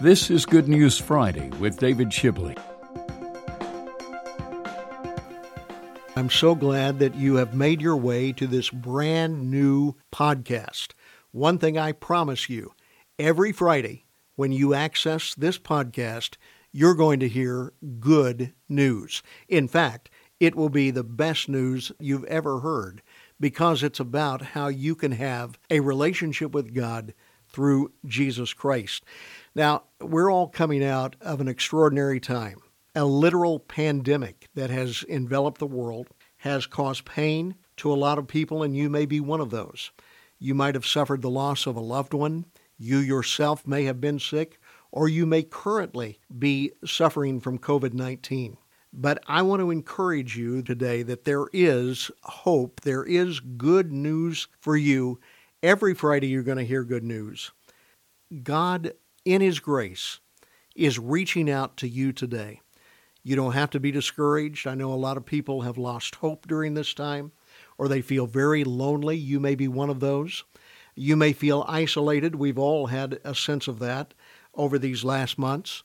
This is Good News Friday with David Shibley. I'm so glad that you have made your way to this brand new podcast. One thing I promise you every Friday, when you access this podcast, you're going to hear good news. In fact, it will be the best news you've ever heard because it's about how you can have a relationship with God through Jesus Christ. Now, we're all coming out of an extraordinary time. A literal pandemic that has enveloped the world has caused pain to a lot of people, and you may be one of those. You might have suffered the loss of a loved one. You yourself may have been sick, or you may currently be suffering from COVID 19. But I want to encourage you today that there is hope, there is good news for you. Every Friday, you're going to hear good news. God in His grace, is reaching out to you today. You don't have to be discouraged. I know a lot of people have lost hope during this time, or they feel very lonely. You may be one of those. You may feel isolated. We've all had a sense of that over these last months.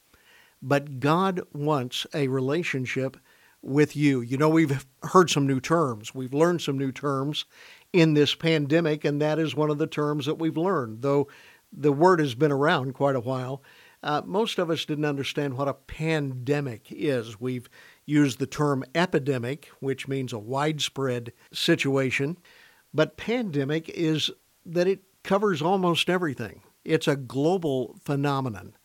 But God wants a relationship with you. You know, we've heard some new terms. We've learned some new terms in this pandemic, and that is one of the terms that we've learned, though the word has been around quite a while. Uh, most of us didn't understand what a pandemic is. We've used the term epidemic, which means a widespread situation, but pandemic is that it covers almost everything. It's a global phenomenon.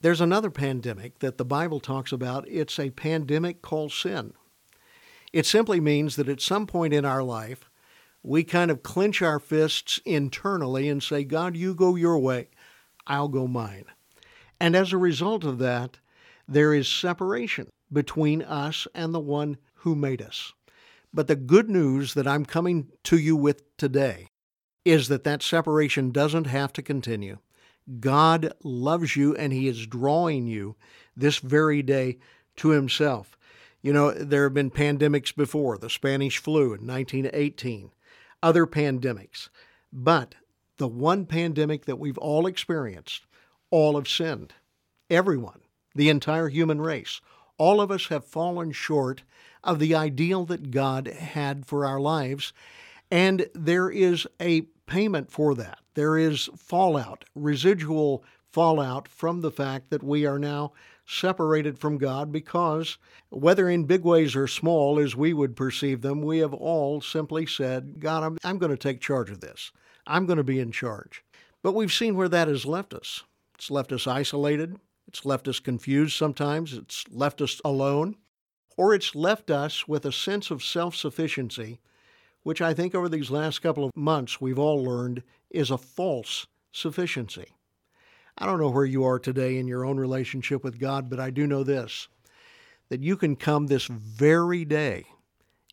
There's another pandemic that the Bible talks about. It's a pandemic called sin. It simply means that at some point in our life, we kind of clench our fists internally and say, God, you go your way, I'll go mine. And as a result of that, there is separation between us and the one who made us. But the good news that I'm coming to you with today is that that separation doesn't have to continue. God loves you and He is drawing you this very day to Himself. You know, there have been pandemics before the Spanish flu in 1918, other pandemics. But the one pandemic that we've all experienced, all have sinned. Everyone, the entire human race, all of us have fallen short of the ideal that God had for our lives. And there is a payment for that. There is fallout, residual fallout from the fact that we are now separated from God because, whether in big ways or small as we would perceive them, we have all simply said, God, I'm, I'm going to take charge of this. I'm going to be in charge. But we've seen where that has left us. It's left us isolated. It's left us confused sometimes. It's left us alone. Or it's left us with a sense of self sufficiency, which I think over these last couple of months we've all learned is a false sufficiency. I don't know where you are today in your own relationship with God, but I do know this that you can come this very day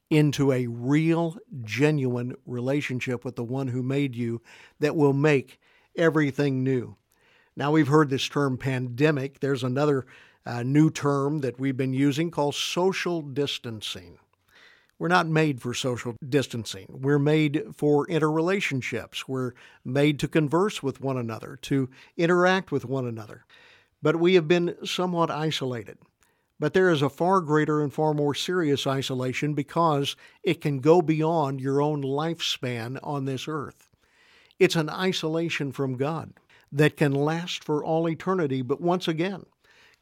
into a real, genuine relationship with the one who made you that will make everything new. Now, we've heard this term pandemic. There's another uh, new term that we've been using called social distancing. We're not made for social distancing. We're made for interrelationships. We're made to converse with one another, to interact with one another. But we have been somewhat isolated. But there is a far greater and far more serious isolation because it can go beyond your own lifespan on this earth. It's an isolation from God that can last for all eternity. But once again,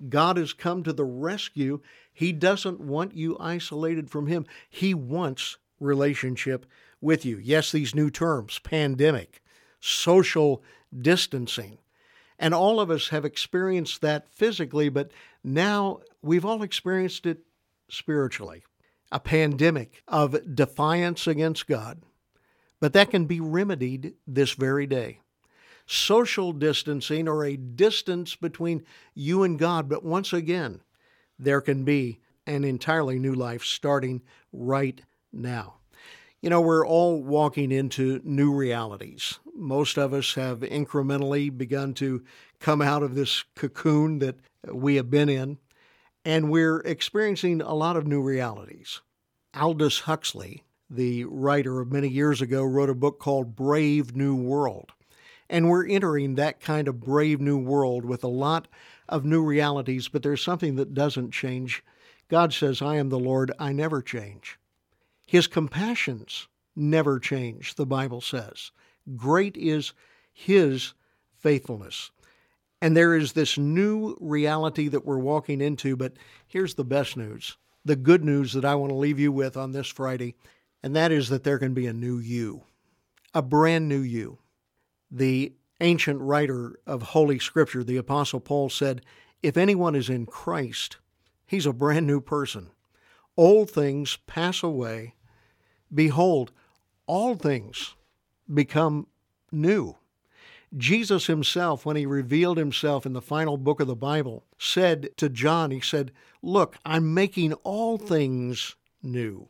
God has come to the rescue. He doesn't want you isolated from Him. He wants relationship with you. Yes, these new terms pandemic, social distancing. And all of us have experienced that physically, but now we've all experienced it spiritually. A pandemic of defiance against God. But that can be remedied this very day social distancing or a distance between you and God. But once again, there can be an entirely new life starting right now. You know, we're all walking into new realities. Most of us have incrementally begun to come out of this cocoon that we have been in, and we're experiencing a lot of new realities. Aldous Huxley, the writer of many years ago, wrote a book called Brave New World. And we're entering that kind of brave new world with a lot of new realities, but there's something that doesn't change. God says, I am the Lord, I never change. His compassions never change, the Bible says. Great is His faithfulness. And there is this new reality that we're walking into, but here's the best news the good news that I want to leave you with on this Friday, and that is that there can be a new you, a brand new you. The ancient writer of Holy Scripture, the Apostle Paul, said, If anyone is in Christ, he's a brand new person. Old things pass away. Behold, all things become new. Jesus himself, when he revealed himself in the final book of the Bible, said to John, He said, Look, I'm making all things new.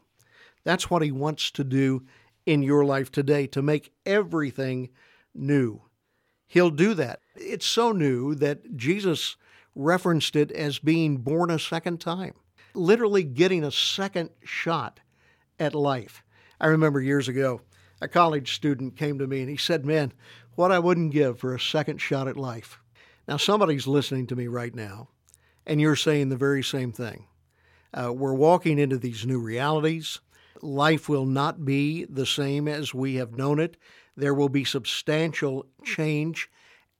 That's what he wants to do in your life today, to make everything new. He'll do that. It's so new that Jesus referenced it as being born a second time, literally getting a second shot at life. I remember years ago, a college student came to me and he said, Man, what I wouldn't give for a second shot at life. Now, somebody's listening to me right now, and you're saying the very same thing. Uh, we're walking into these new realities. Life will not be the same as we have known it. There will be substantial change,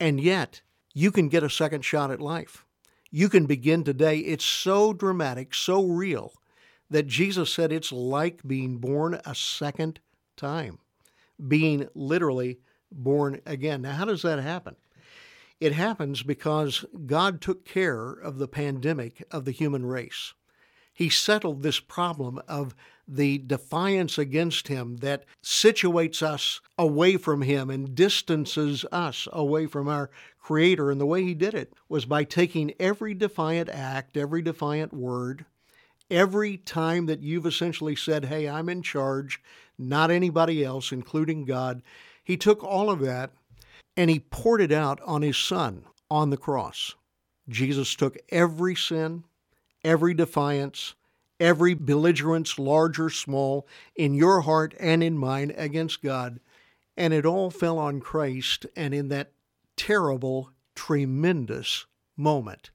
and yet you can get a second shot at life. You can begin today. It's so dramatic, so real, that Jesus said it's like being born a second time, being literally born again. Now, how does that happen? It happens because God took care of the pandemic of the human race. He settled this problem of the defiance against Him that situates us away from Him and distances us away from our Creator. And the way He did it was by taking every defiant act, every defiant word, every time that you've essentially said, Hey, I'm in charge, not anybody else, including God, he took all of that and he poured it out on his son on the cross. Jesus took every sin, every defiance, every belligerence, large or small, in your heart and in mine against God, and it all fell on Christ. And in that terrible, tremendous moment,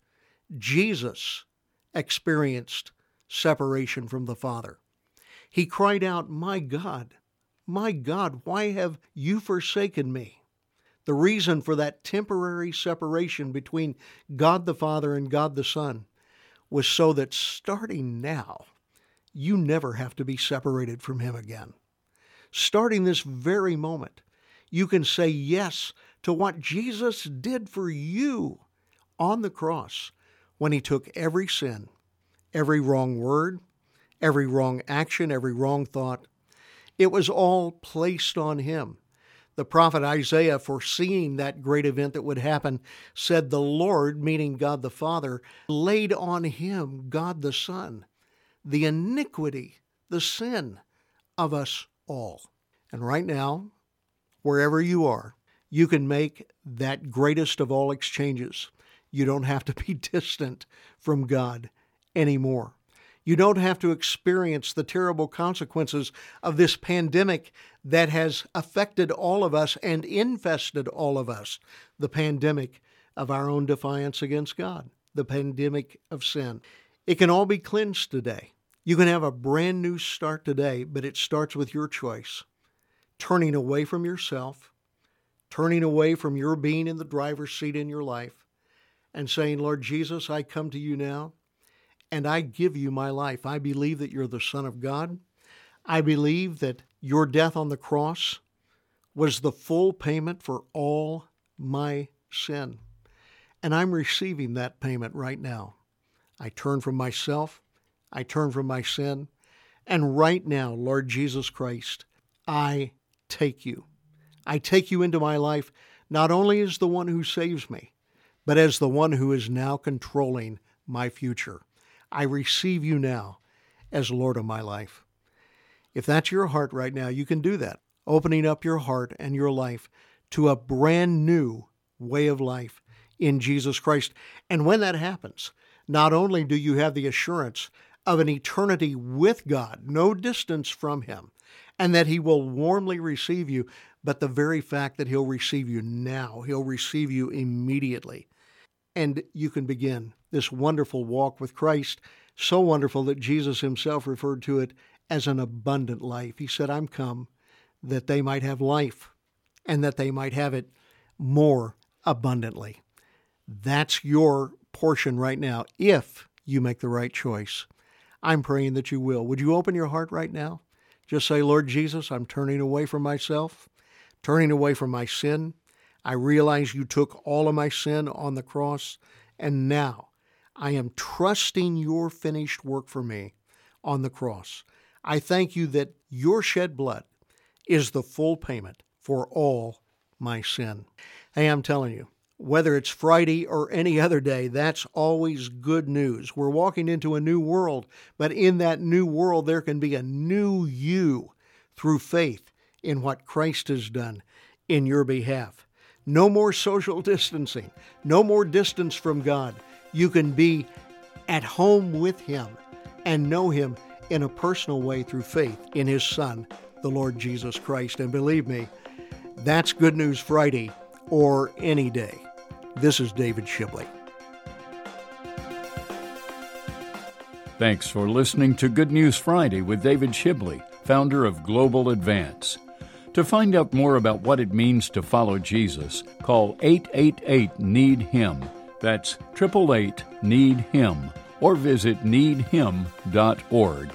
Jesus experienced separation from the Father. He cried out, My God, my God, why have you forsaken me? The reason for that temporary separation between God the Father and God the Son was so that starting now, you never have to be separated from Him again. Starting this very moment, you can say yes to what Jesus did for you on the cross when He took every sin, every wrong word, every wrong action, every wrong thought, it was all placed on him. The prophet Isaiah, foreseeing that great event that would happen, said, The Lord, meaning God the Father, laid on him, God the Son, the iniquity, the sin of us all. And right now, wherever you are, you can make that greatest of all exchanges. You don't have to be distant from God anymore. You don't have to experience the terrible consequences of this pandemic that has affected all of us and infested all of us the pandemic of our own defiance against God, the pandemic of sin. It can all be cleansed today. You can have a brand new start today, but it starts with your choice turning away from yourself, turning away from your being in the driver's seat in your life, and saying, Lord Jesus, I come to you now and I give you my life. I believe that you're the Son of God. I believe that your death on the cross was the full payment for all my sin. And I'm receiving that payment right now. I turn from myself, I turn from my sin, and right now, Lord Jesus Christ, I take you. I take you into my life not only as the one who saves me, but as the one who is now controlling my future. I receive you now as Lord of my life. If that's your heart right now, you can do that, opening up your heart and your life to a brand new way of life in Jesus Christ. And when that happens, not only do you have the assurance of an eternity with God, no distance from Him, and that He will warmly receive you, but the very fact that He'll receive you now, He'll receive you immediately. And you can begin this wonderful walk with Christ, so wonderful that Jesus Himself referred to it as an abundant life. He said, I'm come that they might have life and that they might have it more abundantly. That's your portion right now if you make the right choice. I'm praying that you will. Would you open your heart right now? Just say, Lord Jesus, I'm turning away from myself, turning away from my sin. I realize you took all of my sin on the cross, and now I am trusting your finished work for me on the cross. I thank you that your shed blood is the full payment for all my sin. Hey, I'm telling you, whether it's Friday or any other day, that's always good news. We're walking into a new world, but in that new world, there can be a new you through faith in what Christ has done in your behalf. No more social distancing, no more distance from God. You can be at home with Him and know Him in a personal way through faith in His Son, the Lord Jesus Christ. And believe me, that's Good News Friday or any day. This is David Shibley. Thanks for listening to Good News Friday with David Shibley, founder of Global Advance. To find out more about what it means to follow Jesus, call 888 Need Him. That's 888 Need Him. Or visit needhim.org.